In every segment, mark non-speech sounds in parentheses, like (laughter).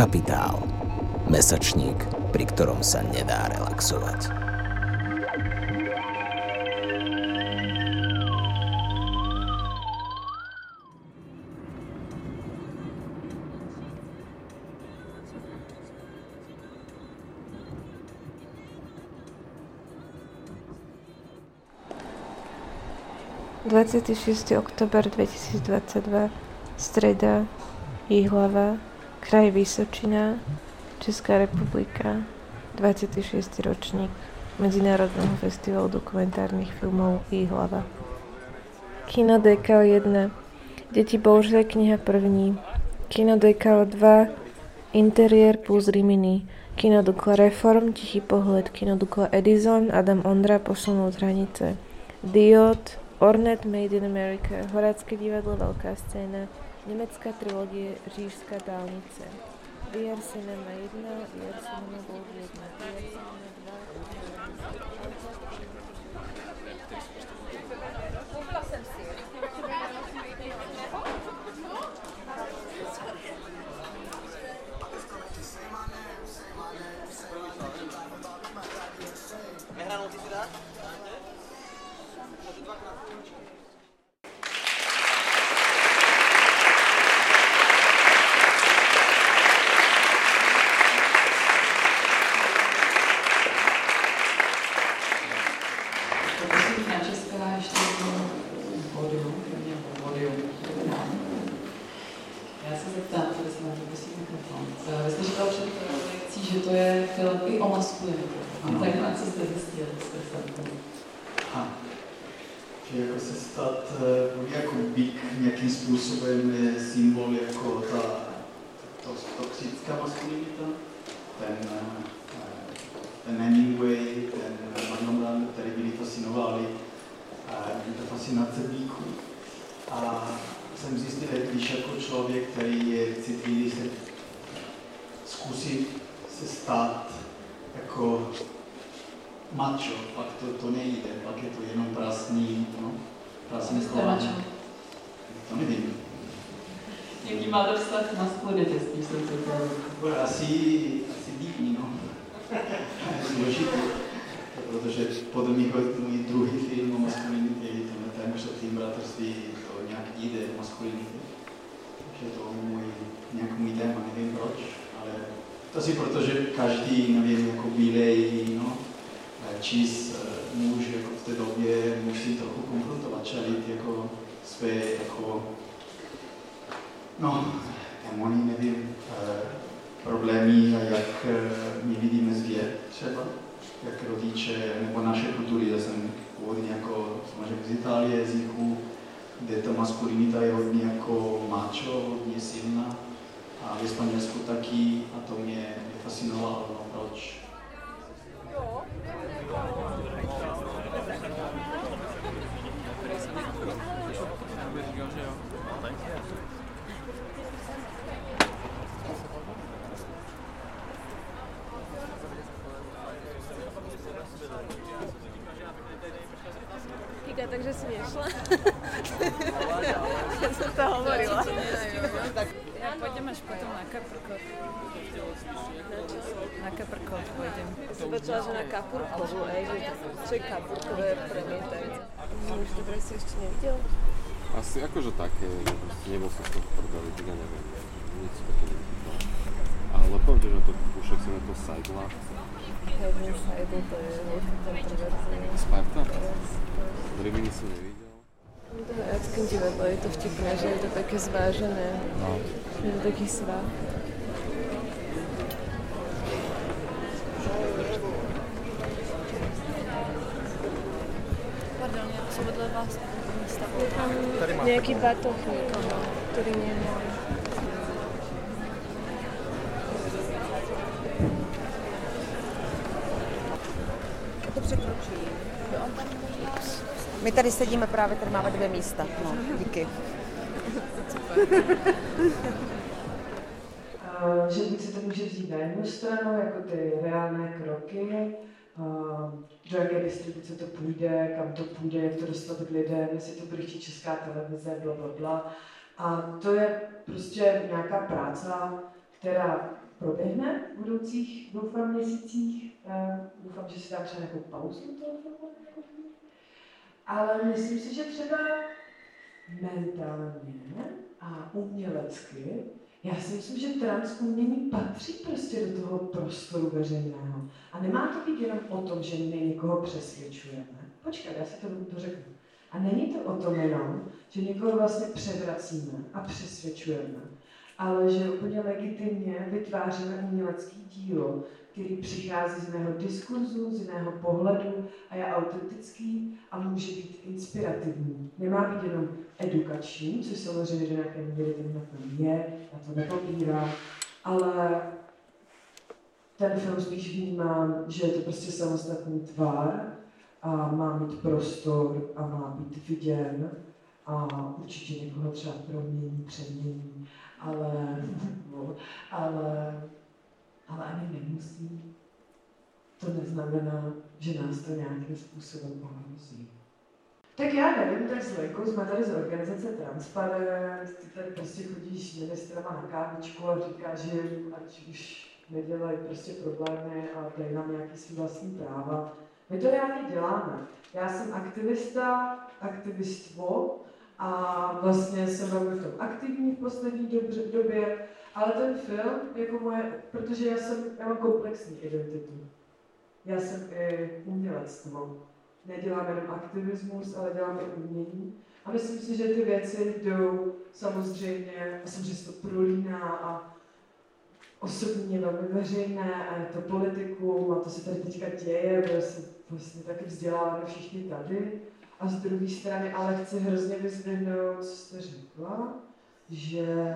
Kapitál. Mesačník, pri ktorom sa nedá relaxovať. Dvacet šestý oktober 2022, streda, Jihlava, Kraj Vysočina, Česká republika, 26. ročník Medzinárodného festivalu dokumentárnych filmov hlava. Kino dekal 1 Deti Božia kniha první Kino dekal 2 Interiér plus Rimini Kino Dukla Reform Tichý pohled Kino Dukla Edison Adam Ondra Posunul z hranice Diod Ornet Made in America Horácké divadlo Velká scéna Německá trilogie Řížská dálnice. VR Cinema 1, VR Cinema Gold 1, VR Cinema se zeptám, protože jsem na prosím mikrofon. Eh, vy jste říkal před lekcí, že to je film i o masku jako. Tak na co jste zjistil, jste se že jako se stát eh, jako bík nějakým způsobem je symbol jako ta to, toxická maskulinita, ten, ten Hemingway, ten Manon který byli fascinovali, to fascinace bíku. A jsem zjistil, když jako člověk, který je citlivý, se zkusí se stát jako macho, pak to, to nejde, pak je to jenom prasný, no, prasné. To nevím. Jaký máte vztah na spodě spíš jsem se to... Asi, asi divný, no. (laughs) Složitý. protože podle mého jako můj druhý film o maskulinitě to je tenhle téma, tím bratrství nějak jde maskulinitu, že to můj, nějak můj téma, nevím proč, ale to asi proto, že každý, nevím, jako bílej, no, čís eh, muž jako v té době musí trochu konfrontovat čelit jako své jako, no, demony, nevím, eh, problémy a jak eh, my vidíme zvě, třeba, jak rodiče, nebo naše kultury, já jsem původně jako samozřejmě z Itálie, z jihu, kde ta maskulinita je hodně jako macho, hodně silná. A ve Španělsku taky a to mě fascinovalo, no, proč takže jsem nešla. Já jsem to hovorila. Tak pojďme až potom na Kaprkot. Na Kaprkot pojďme. Já jsem počula, že na Kapurkovu, ej, že čo je Kapurkové premietajú. Už to si ještě neviděl. Asi jakože také, prostě nebo som to tom prdeli, tak ja neviem, nič také nevidel. Ale poviem že na to púšek si na to sajdla. Ja viem, sajdl, to je veľká kontroverzia. Sparta? Yes. Rybník jsem neviděl. To je Jackém divadlo, je to vtipné, že je to také zvážené. No. Je to taký svá. Pardon, já jsem vedle vás. Je tam nějaký batoh který mě můj. to překročí. On tam možná my tady sedíme právě, tady máme dvě místa. No, díky. Eh, že se to může vzít na jednu stranu, jako ty reálné kroky, eh, do jaké distribuce to půjde, kam to půjde, jak to dostat k lidem, jestli to bude chtít česká televize, bla, bla, bla. A to je prostě nějaká práce, která proběhne v budoucích, doufám, měsících. Eh, doufám, že si dá třeba nějakou pauzu toho filmu. Ale myslím si, že třeba mentálně a umělecky, já si myslím, že trans umění patří prostě do toho prostoru veřejného. A nemá to být jenom o tom, že my někoho přesvědčujeme. Počkej, já si to, to řeknu. A není to o tom jenom, že někoho vlastně převracíme a přesvědčujeme, ale že úplně legitimně vytváříme umělecký dílo, který přichází z jiného diskurzu, z jiného pohledu a je autentický a může být inspirativní. Nemá být jenom edukační, což samozřejmě do nějaké míry ten je, na to nepopírá, ale ten film spíš vnímám, že je to prostě samostatný tvar a má mít prostor a má být viděn a určitě někoho třeba promění, přemění, ale, ale, ale ani nemusí. To neznamená, že nás to nějakým způsobem ohrozí. Tak já nevím, tak s Lenkou jsme tady z organizace Transparent, ty tady prostě chodíš ministrama na kávičku a říká, že ať už nedělají prostě problémy a dají nám nějaký svý vlastní práva. My to reálně děláme. Já jsem aktivista, aktivistvo vlastně jsem velmi v tom aktivní v poslední dobře, době, ale ten film, jako moje, protože já jsem, já mám komplexní identitu. Já jsem i umělectvo. Nedělám jenom aktivismus, ale dělám i umění. A myslím si, že ty věci jdou samozřejmě, myslím, že se to prolíná a osobní velmi veřejné a je to politikum a to se tady teďka děje, protože se vlastně taky vzděláváme všichni tady. A z druhé strany ale chci hrozně vyzvihnout, co jste řekla, že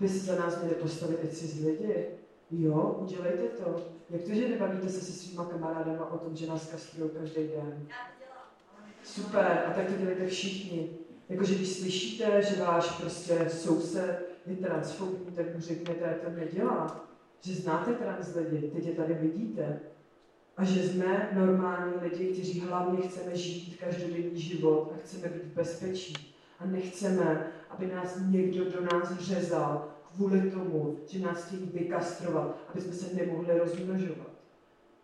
by se za nás měli postavit i cizí lidi. Jo, udělejte to. Jak to, že nebavíte se se svýma kamarádama o tom, že nás kastrují každý den? Super, a tak to dělejte všichni. Jakože když slyšíte, že váš prostě soused je transfobní, tak mu řekněte, jak to nedělá. Že znáte trans lidi, teď je tady vidíte. A že jsme normální lidi, kteří hlavně chceme žít každodenní život a chceme být v bezpečí. A nechceme, aby nás někdo do nás řezal kvůli tomu, že nás chtějí vykastrovat, aby jsme se nemohli rozmnožovat.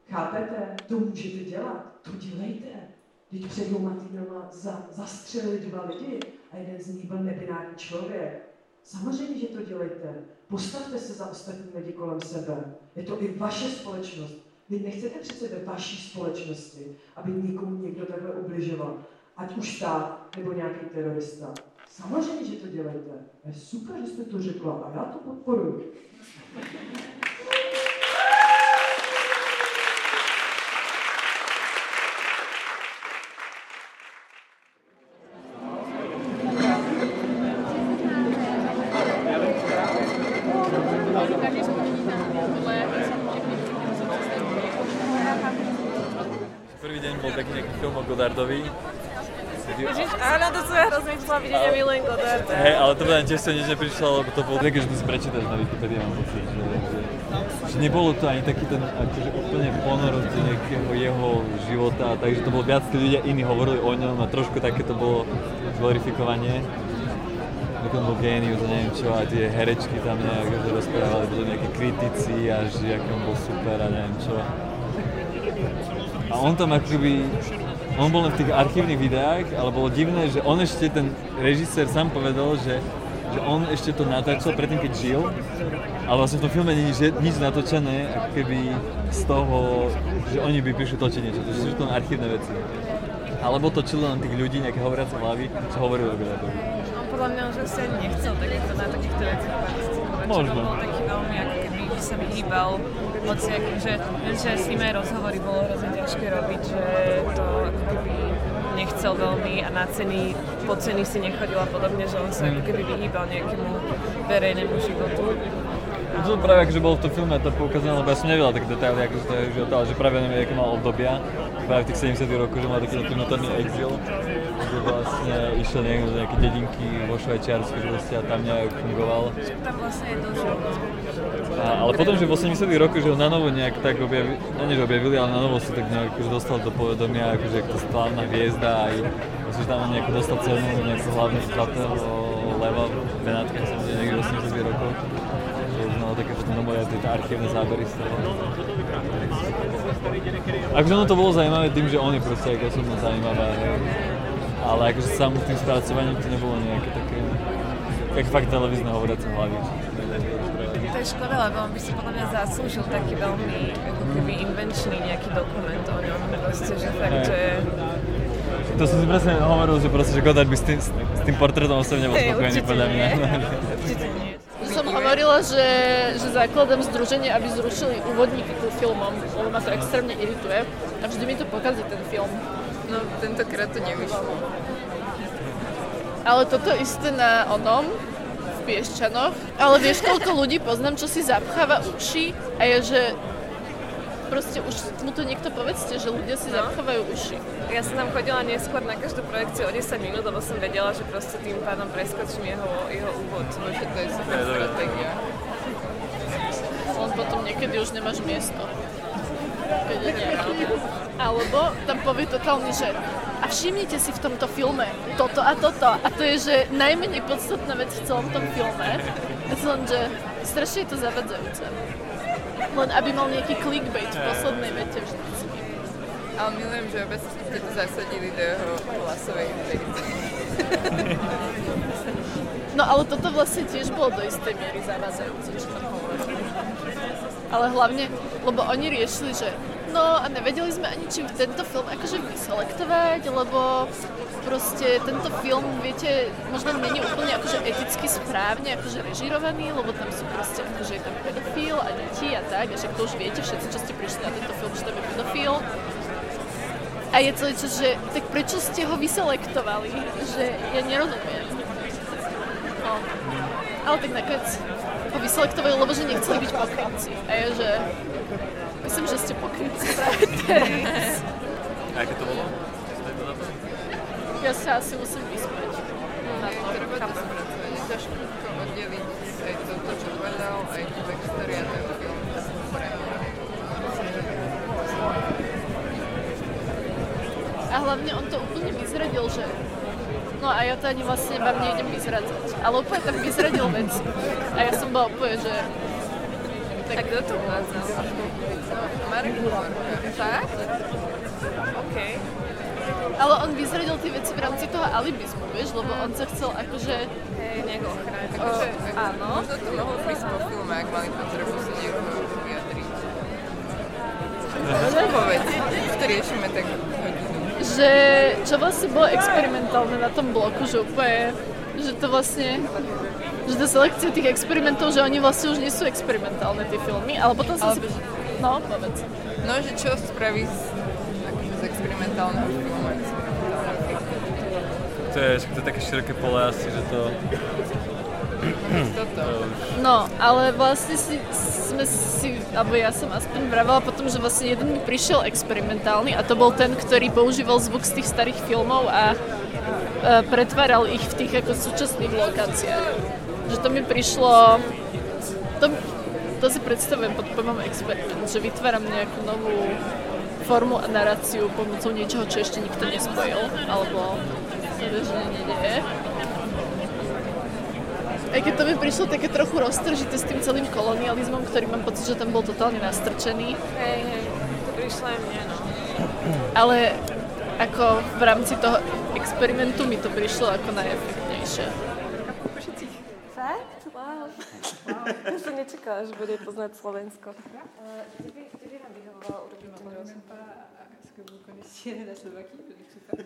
Chápete? To můžete dělat. To dělejte. Teď před dvěma týdnama za, zastřelili dva lidi a jeden z nich byl nebinární člověk. Samozřejmě, že to dělejte. Postavte se za ostatní lidi kolem sebe. Je to i vaše společnost. Vy nechcete přece ve vaší společnosti, aby někomu někdo takhle ubližoval. Ať už stát nebo nějaký terorista. Samozřejmě, že to dělejte. Je super, že jste to řekla a já to podporuji. Godardovi. Ježiš, áno, to som ja hrozne chcela vidieť, ja milujem Godard. Hej, ale to tam tiež sa nič neprišlo, lebo to bolo také, že to si prečítaš na Wikipedii, mám pocit, že, že, že nebolo to ani taký ten akože úplne ponor do nejakého jeho života, takže to bolo viac, tí ľudia iní hovorili o ňom a trošku také to bolo glorifikovanie. Ako on bol génius, neviem čo, a tie herečky tam nejak že rozprávali, boli nejakí kritici a že aký on bol super a neviem čo. A on tam akoby on bol v tých archívnych videách, ale bolo divné, že on ešte, ten režisér sám povedal, že, že on ešte to natáčal predtým, keď žil, ale vlastne v tom filme není nič natočené, ako keby z toho, že oni by prišli točiť niečo, to sú to archívne veci. Alebo točili len tých ľudí, nejaké hovoriace hlavy, čo hovorili o Gillardovi. On podľa mňa že si ani nechcel takýchto, na takýchto veciach participovať. Možno. Bol taký veľmi, ako keby sa vyhýbal hociakým, že že s aj rozhovory bolo hrozne ťažké robiť, že to ako keby nechcel veľmi a na ceny, po ceny si nechodil a podobne, že on sa ako keby vyhýbal nejakému verejnému životu. No to práve akože bolo v tom filme to poukázané, lebo ja som nevedel tak detaily, ako to je život, ale že práve neviem, aké mal obdobia, práve v tých 70 rokoch, že mal taký vnútorný exil, že vlastne išiel niekde do nejaké dedinky vo Švajčiarsku proste a tam nejak fungoval. Tam vlastne je dožil. A, ale potom, že v 80 rokoch, že ho na novo nejak tak objavili, no nie že objavili, ale na novo si tak nejak už dostal do povedomia, akože to slávna aj myslím, že tam nejako dostal cenu nejakú hlavného zlatého leva v Benátkach, som niekde v 80 rokoch. To už také No boli aj tieto archívne zábery z toho. Akože ono to bolo zaujímavé tým, že on je proste ako osobno zaujímavá, hej. Ale akože samotným spracovaním to nebolo nejaké také, jak fakt televízne hovoriace hlavy. To je škoda, lebo on by si podľa mňa zaslúžil taký veľmi ako keby invenčný nejaký dokument o ňom. Proste, že fakt, že... To som si presne hovoril, že proste, že Godard by s tým, s tým portrétom osobne bol Hej, spokojný určite podľa mňa. (laughs) nie. Určite nie. Že som hovorila, že, že základem združenia, aby zrušili úvodníky ku filmom, lebo ma to extrémne irituje a vždy mi to pokazí ten film. No tentokrát to nevyšlo. Ale toto isté na onom, v Piešťanoch. Ale vieš, koľko ľudí poznám, čo si zapcháva uši a je, že proste už mu to niekto povedzte, že ľudia si No. zapchávajú uši. Ja som tam chodila neskôr na každú projekciu o 10 minút, lebo som vedela, že proste tým pádom preskočím jeho, jeho úvod. No, že to je super stratégia. Len potom niekedy už nemáš miesto. Keď je nejaký. Alebo tam povie totálne, že a všimnite si v tomto filme toto a toto. A to je, že najmenej podstatná vec v celom tom filme. A to len, že strašne je to zavadzajúce. Len aby mal nejaký clickbait v poslednej vete vždycky. Ale milujem, že obec ste to zasadili do jeho hlasovej. (laughs) No ale toto vlastne tiež bolo do istej miery zavádzajúce, čo tam hovorili. Ale hlavne, lebo oni riešili, že no a nevedeli sme ani čím tento film akože vyselektovať, lebo proste tento film, viete, možno není úplne akože eticky správne akože režirovaný, lebo tam sú proste akože je tam pedofil a deti a tak, a však to už viete všetci, čo ste prišli na tento film, že tam je pedofil. A je celý čas, že tak prečo ste ho vyselektovali, že ja nerozumiem. No. Ale tak nakoniec ho vyselektovali, lebo že nechceli byť pokrytci. A je, že myslím, že ste pokrytci. A aké to bolo? Ja sa asi musím vyspať. Na to. Treba to spracovať. Je ťažko oddeliť aj toto, čo povedal, aj tú backstory a ten film. A hlavne on to úplne vyzradil, že No a ja to ani vlastne vám nejdem vyzradzať. Ale úplne tam vyzradil veci. A ja som bola úplne, že... Tak kto to uvádzal? Marek. Fakt? OK. Ale on vyzradil tie veci v rámci toho alibizmu, vieš, lebo on sa chcel akože... Hej, nejak ochrániť. Akože, áno. Možno to mohol prísť po filme, ak mali potrebu sa niekoho vyjadriť. Povedz, to riešime tak hodinu. že čo vlastne bolo experimentálne na tom bloku, že úplne, že to vlastne, že tá selekcia tých experimentov, že oni vlastne už nie sú experimentálne tie filmy, ale potom som si... No, povedz. No, že čo spraví z, akože z experimentálneho filmu. To je, to je také široké pole asi, že to... Toto. No, ale vlastne si, sme si, alebo ja som aspoň vravela potom, že vlastne jeden mi prišiel experimentálny a to bol ten, ktorý používal zvuk z tých starých filmov a e, pretváral ich v tých ako súčasných lokáciách. Že to mi prišlo, to, to si predstavujem pod pojmom experiment, že vytváram nejakú novú formu a naráciu pomocou niečoho, čo ešte nikto nespojil, alebo sa bežne nedieje. Aj keď to mi prišlo také trochu roztržité s tým celým kolonializmom, ktorý mám pocit, že tam bol totálne nastrčený. Hej, hej, to prišlo aj mne, no. Ale ako v rámci toho experimentu mi to prišlo ako najefektnejšie. Wow. wow. Ja som nečakala, že bude poznať Slovensko. Uh, kde, by, kde by vám rozhovor? Est-ce que vous connaissiez la Slovaquie Je ne sais pas.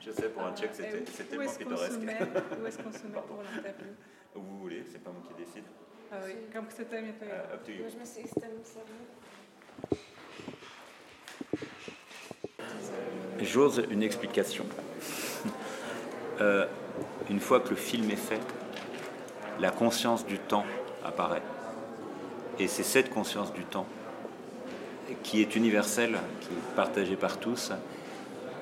Je sais, pour un tchèque, c'était qu'on se pittoresque. met Où est-ce qu'on se met pour l'interview Où vous voulez, c'est pas moi qui décide. Ah oui, Comme je. Up to you. Môžeme si ísť tam sadnúť? J'ose une explication. (laughs) Euh, une fois que le film est fait, la conscience du temps apparaît. Et c'est cette conscience du temps qui est universelle, qui est partagée par tous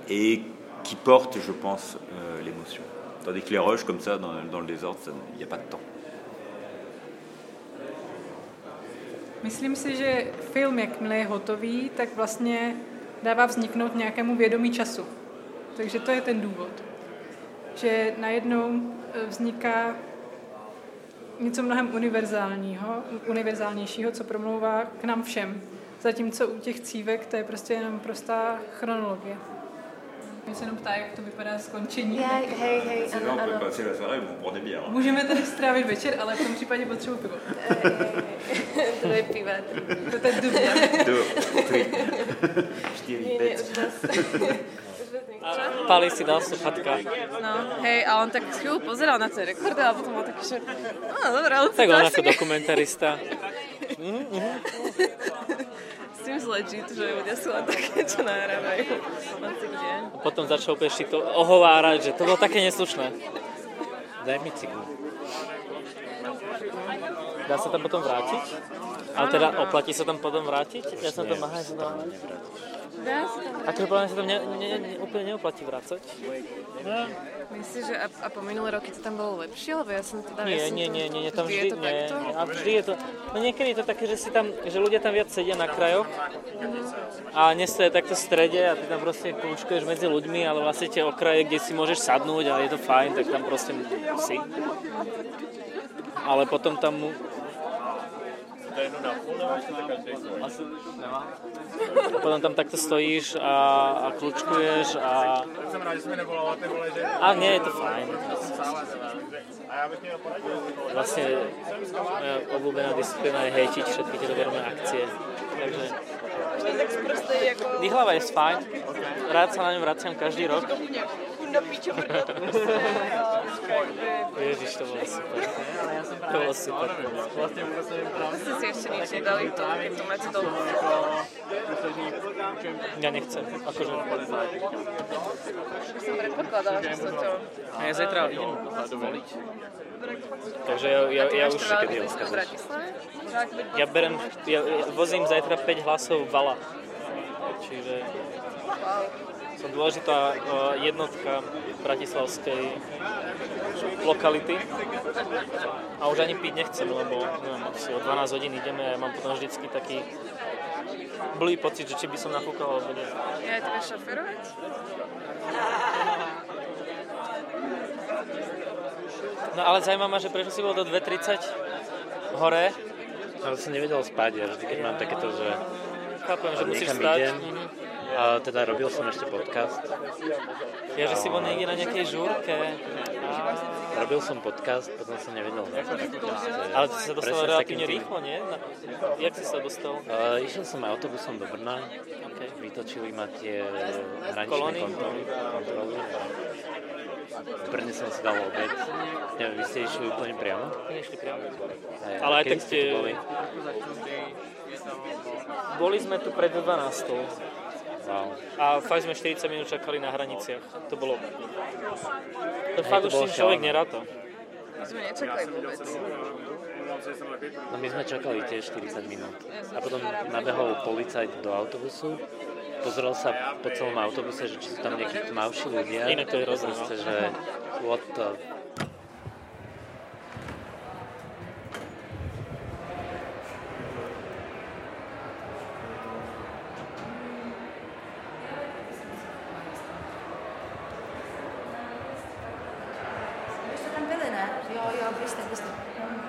et qui porte, je pense, euh, l'émotion. Tandis que les rushs, comme ça, dans, dans le désordre, il n'y a pas de temps. Myslím si, že film, jakmile je hotový, tak vlastně dává vzniknout nějakému vědomí času. Takže to je ten důvod. Že najednou eh, vzniká něco mnohem univerzálního, univerzálnějšího, co promlouvá k nám všem. Zatímco u těch cívek to je prostě jenom prostá chronologie. Mě se jenom ptá, jak to vypadá skončení. Hej, hej, hej, ano, ano. Můžeme tady strávit večer, ale v tom případě potřebuji pivo. (laughs) To je piva. To je dubňa. Deux, tři, čtyři, pět. (laughs) Pali si dal sluchatka. No, hej, a on tak chvíľu pozeral na tie rekordy a potom mal taký, že no dobré, ale Tak to on ako nie- dokumentarista. (laughs) S tým legit, že ľudia sú len také, čo nahrávajú. A potom začal úplne šito ohovárať, že to bolo také neslušné. Daj mi cigu. Dá sa tam potom vrátiť? Ale teda oplatí sa tam potom vrátiť? Ja som tam to... Tam A to mňa sa tam ne, ne, ne, úplne neoplatí vrácať. Myslíš, že a, a po minulé roky to tam bolo lepšie? Lebo ja som teda... Nie, nie, to- nie, nie, nie, tam vždy vždy, je to nie, a vždy je to, no niekedy je to také, že si tam, že ľudia tam viac sedia na krajoch a nestoje takto v strede a ty tam proste kľúčkuješ medzi ľuďmi, ale vlastne tie okraje, kde si môžeš sadnúť a je to fajn, tak tam proste si. Ale potom tam. Potom tam takto stojíš a, a kľúčkuješ a... A nie, je to fajn. Vlastne moja obľúbená disciplína je hejtiť všetky tieto verejné akcie. Takže Tak sprostý ako... Dyhlava je fajn. Rád sa na ňom vraciam každý rok. Na pičo brdo. Ježiš, to bolo super. To bolo super. Ste si ešte nič nedali to, to máte dolu. Ja nechcem. Akože... Som predpokladala, že sa to... A ja zajtra idem voliť. Takže ja, ja, ja už... Kedy. Ja berem, ja, ja vozím zajtra 5 hlasov vala. Čiže som dôležitá uh, jednotka bratislavskej lokality. A už ani piť nechcem, lebo neviem, asi o 12 hodín ideme a mám potom vždycky taký blý pocit, že či by som nafúkal alebo nie. Ja aj to vieš šoferovať? No ale zaujíma ma, že prečo si bol do 2.30 hore? Ale som nevedel spať, ja vždy, keď mám takéto, že Chápem, že musíš vstať. idem, Mhm. A teda robil som ešte podcast. Ja, že si bol niekde na nejakej žúrke. Robil som podcast, potom som nevedel. Proste Ale ty si sa dostal presne relatívne rýchlo, nie? Na, jak si sa dostal? Uh, išiel som autobusom do Brna, Okay. vytočili ma tie hraničné kontroly. kontroly a v Brne som si dal obed. Neviem, vy ste išli úplne priamo? Nešli priamo. Aj, Ale aj tak ste boli? Boli sme tu pred 12. Wow. A fakt sme 40 minút čakali na hraniciach. To bolo... To Hej, fakt to už si človek neráta. My sme nečakali vôbec. No my sme čakali tiež 40 minút. A potom nabehol policajt do autobusu, pozrel sa po celom autobuse, že či sú tam nejakí tmavší ľudia. Inak to je hrozné, no. Proste, že what the... Ja, ja, visst det. Visst det.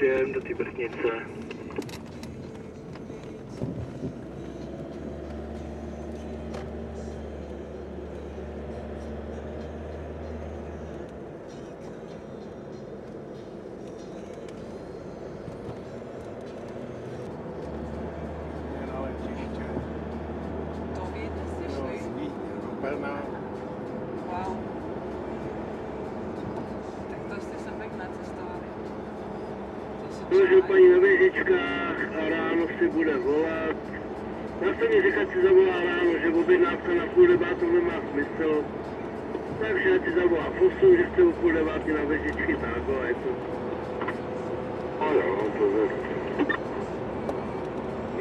Jedem do té Brtnice. Do Viedne ste šli? Wow. naložil paní na věžičkách a si bude volat. Já jsem mi říkal, si zavolá ráno, že objednávka na půl devátou nemá smysl. Takže já ti zavolá v 8, že jste o půl devátý na věžičky, tak jo, jako. A jo, to je.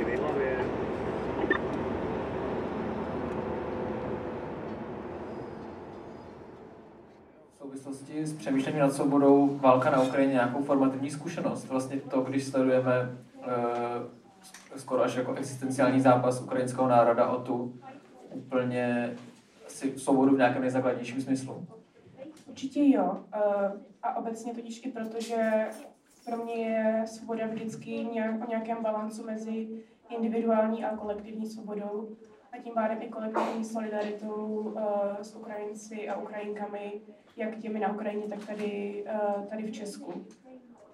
V hlavě. souvislosti s přemýšlením nad svobodou válka na Ukrajině nějakou formativní zkušenost. Vlastně to, když sledujeme e, skoro až jako existenciální zápas ukrajinského národa o tu úplně si svobodu v nějakém nejzákladnějším smyslu. Určitě jo. Eh, A obecně totiž i proto, že pro mě je svoboda vždycky nějak, o nějakém balancu mezi individuální a kolektivní svobodou a tím pádem i kolektivní solidaritou eh, s Ukrajinci a Ukrajinkami, jak těmi na Ukrajině, tak tady, eh, tady v Česku.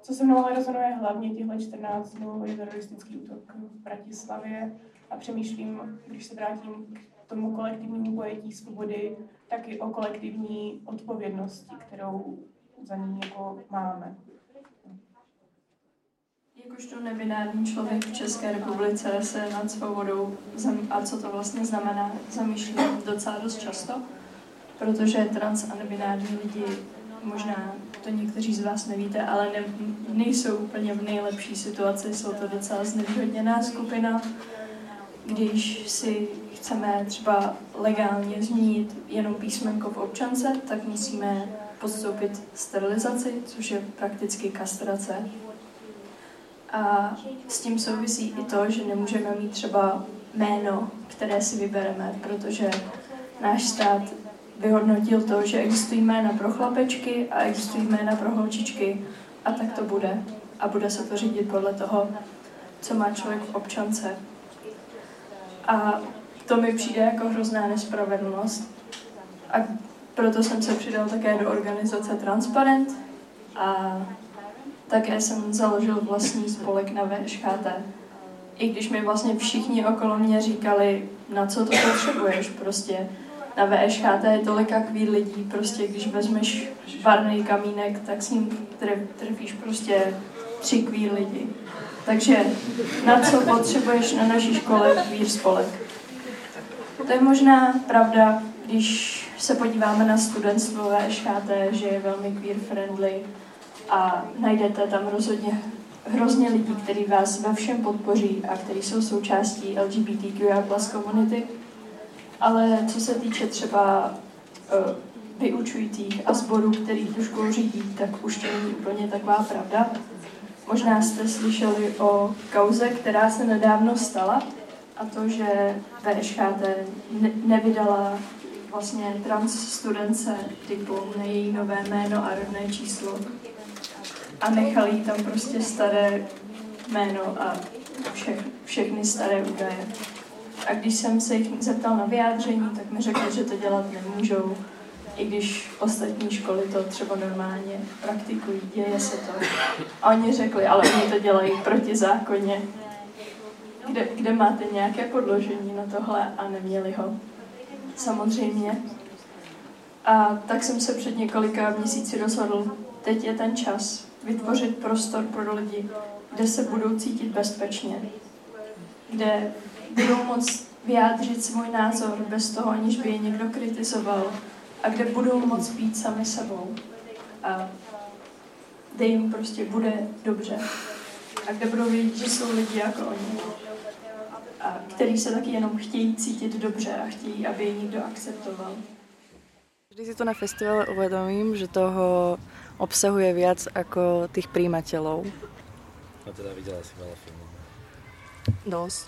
Co se mnou ale rezonuje hlavně těchto 14 dnů je teroristický útok v Bratislavě a přemýšlím, když se vrátím k tomu kolektivnímu pojetí svobody, taky o kolektivní odpovědnosti, kterou za ní jako máme. Jakožto nebinární člověk v České republice se nad svobodou a co to vlastně znamená, zamýšlím docela dost často, protože trans a nebinární lidi, možná to někteří z vás nevíte, ale ne, nejsou úplně v nejlepší situaci, jsou to docela znevýhodněná skupina, když si chceme třeba legálně změnit jenom písmenko v občance, tak musíme podstoupit sterilizaci, což je prakticky kastrace. A s tím souvisí i to, že nemůžeme mít třeba jméno, které si vybereme, protože náš stát vyhodnotil to, že existují jména pro chlapečky a existují jména pro holčičky a tak to bude. A bude se to řídit podle toho, co má člověk v občance. A to mi přijde jako hrozná nespravedlnost. A proto jsem se přidal také do organizace Transparent a také jsem založil vlastní spolek na VŠHT. I když mi vlastně všichni okolo mě říkali, na co to potřebuješ, prostě na VŠHT je tolika kvír lidí, prostě když vezmeš barný kamínek, tak s ním tref, trefíš prostě tři kvír lidi. Takže na co potřebuješ na naší škole kvír spolek? To je možná pravda, když se podíváme na studentstvo VŠHT, že je velmi queer friendly a najdete tam rozhodně hrozně lidí, kteří vás ve všem podpoří a kteří jsou součástí LGBTQIA plus komunity. Ale co se týče třeba uh, vyučujících a sborů, který tu školu řídí, tak už to není úplně taková pravda. Možná jste slyšeli o kauze, která se nedávno stala, a to, že VŠHT ne- nevydala vlastně trans studence diplom na její nové jméno a rodné číslo a nechali jí tam prostě staré jméno a vše, všechny staré údaje. A když jsem se jich zeptal na vyjádření, tak mi řekli, že to dělat nemůžou, i když ostatní školy to třeba normálně praktikují, děje se to. A oni řekli, ale oni to dělají protizákonně. Kde, kde máte nějaké podložení na tohle a neměli ho? Samozřejmě. A tak jsem se před několika měsíci rozhodl, teď je ten čas vytvořit prostor pro lidi, kde se budou cítit bezpečně, kde budou moct vyjádřit svůj názor bez toho, aniž by je někdo kritizoval a kde budou moct být sami sebou. A kde jim prostě bude dobře. A kde budou vědět, že jsou lidi jako oni. A který se taky jenom chtějí cítit dobře a chtějí, aby je někdo akceptoval. Vždy si to na festivale uvedomím, že toho obsahuje viac ako tých príjimateľov. A teda videla si veľa filmov. Dosť.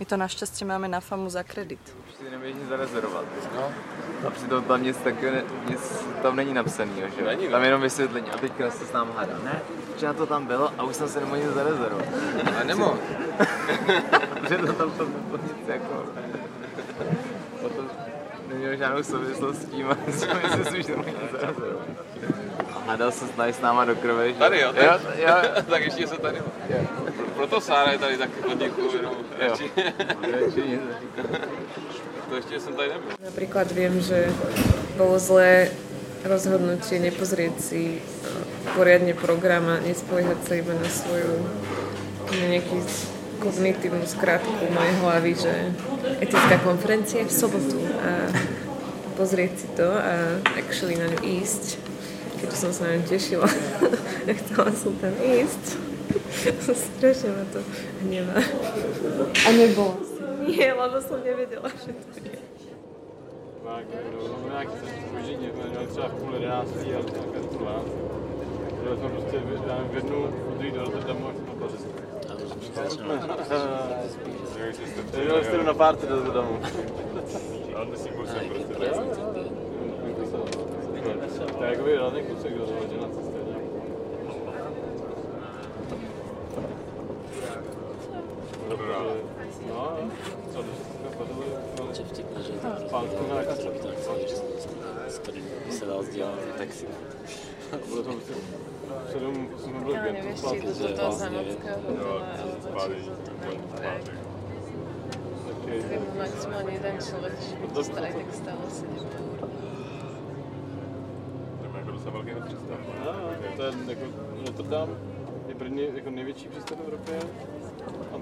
My to naštěstí máme na FAMu za kredit. Už si nemůžeš nic zarezervovat. No. A přitom tam nic takového, nic tam není napsaný, že Není, Tam no. je jenom vysvětlení. A teďka se s námi hádá. Ne, že to tam bylo a už jsem se nemohl nic zarezervovat. A nemohl. (laughs) že to tam to nebylo nic jako... Potom neměl žádnou souvislost s tím, (laughs) a jestli si už nemohl nic zarezervovat. A hádal se tady s náma do krve, že... Tady jo, jo, tak, jo. (laughs) tak ještě se tady. Pro- Proto Sára je tady taky hodinku, jenom radši. (laughs) To ještě jsem tady nebyl. Napríklad viem, že bolo zlé rozhodnutie nepozrieť si eh, poriadne program a nespoliehať sa iba na svoju na nejaký kognitívnu skratku mojej hlavy, že etická konferencia je v sobotu a (laughs) pozrieť si to a actually na ňu ísť. Keďže som sa na ňu tešila. (laughs) Chcela som tam ísť. Strašne ma to hnevá. A nebola Nie, lebo som nevedela, že to je. No, nějaký spoždění, jsme měli třeba v půl jedenáctý a nějaké v půl Byli jsme prostě, já nevím, v jednu, v druhý do Rotterdamu, jak jsme to pařili. Jeli jste na párty do Rotterdamu. Ale si musím prostě. Je jakoby hlavně kusek do toho, že na cestě. No, no, Čo vtipné, že je to pánku na prostě s ktorým by sa dal zdieľať na taxi. To prostě sedm, jsme byli v Já Gentu, do toho Zanockého hotela, ale Tady maximálně jeden člověk, když to starý, tak stále se To je jako velký. To je jako Rotterdam je první jako největší přístav v Evropě,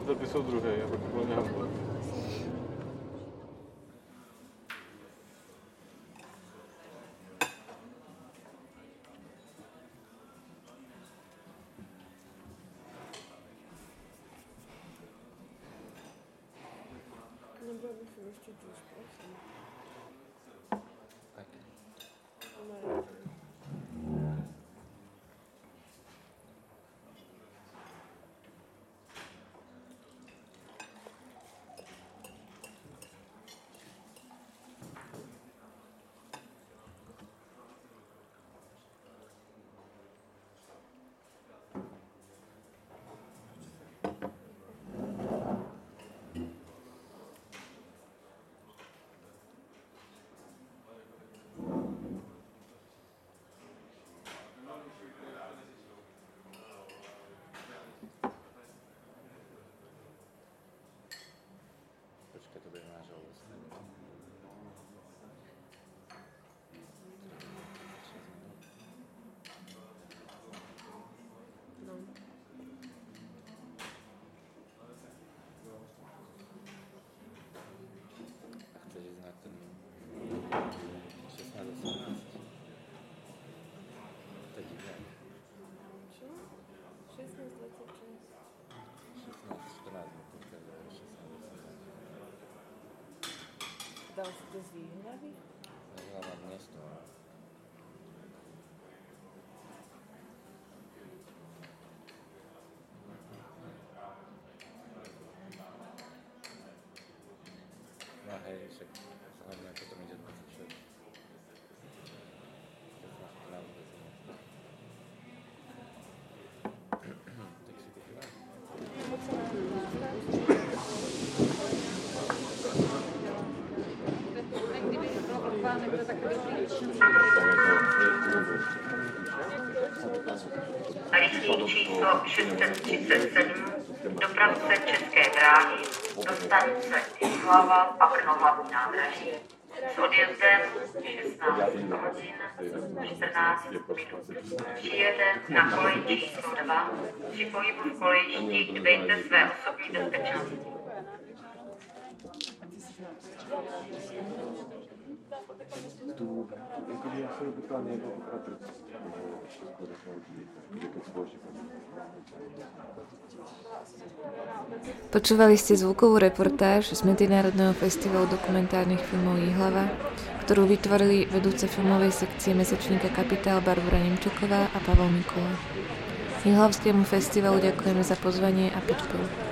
Antwerpy jsou druhý, a pak bylo Hamburg. Počkej, to bude náš hlas. A chceš ísť na ten 16 18? To je divné. 16, 14, no počkaj, 16, 18. Dal si to z výhľady? Hľadám miesto. No hej, však hlavne ako to ide 26. Lístní číslo 637, dopravce České dráhy, do stanice Jihlava, Pakno hlavní nádraží. S odjezdem 16 hodin 14 minut. Přijede na kolej číslo 2. Při pohybu v kolejišti dbejte své osobní bezpečnosti. Počúvali ste zvukovú reportáž z Medzinárodného festivalu dokumentárnych filmov Jihlava, ktorú vytvorili vedúce filmovej sekcie mesačníka Kapitál Barbara Nemčuková a Pavel Mikula. Jihlavskému festivalu ďakujeme za pozvanie a podporu.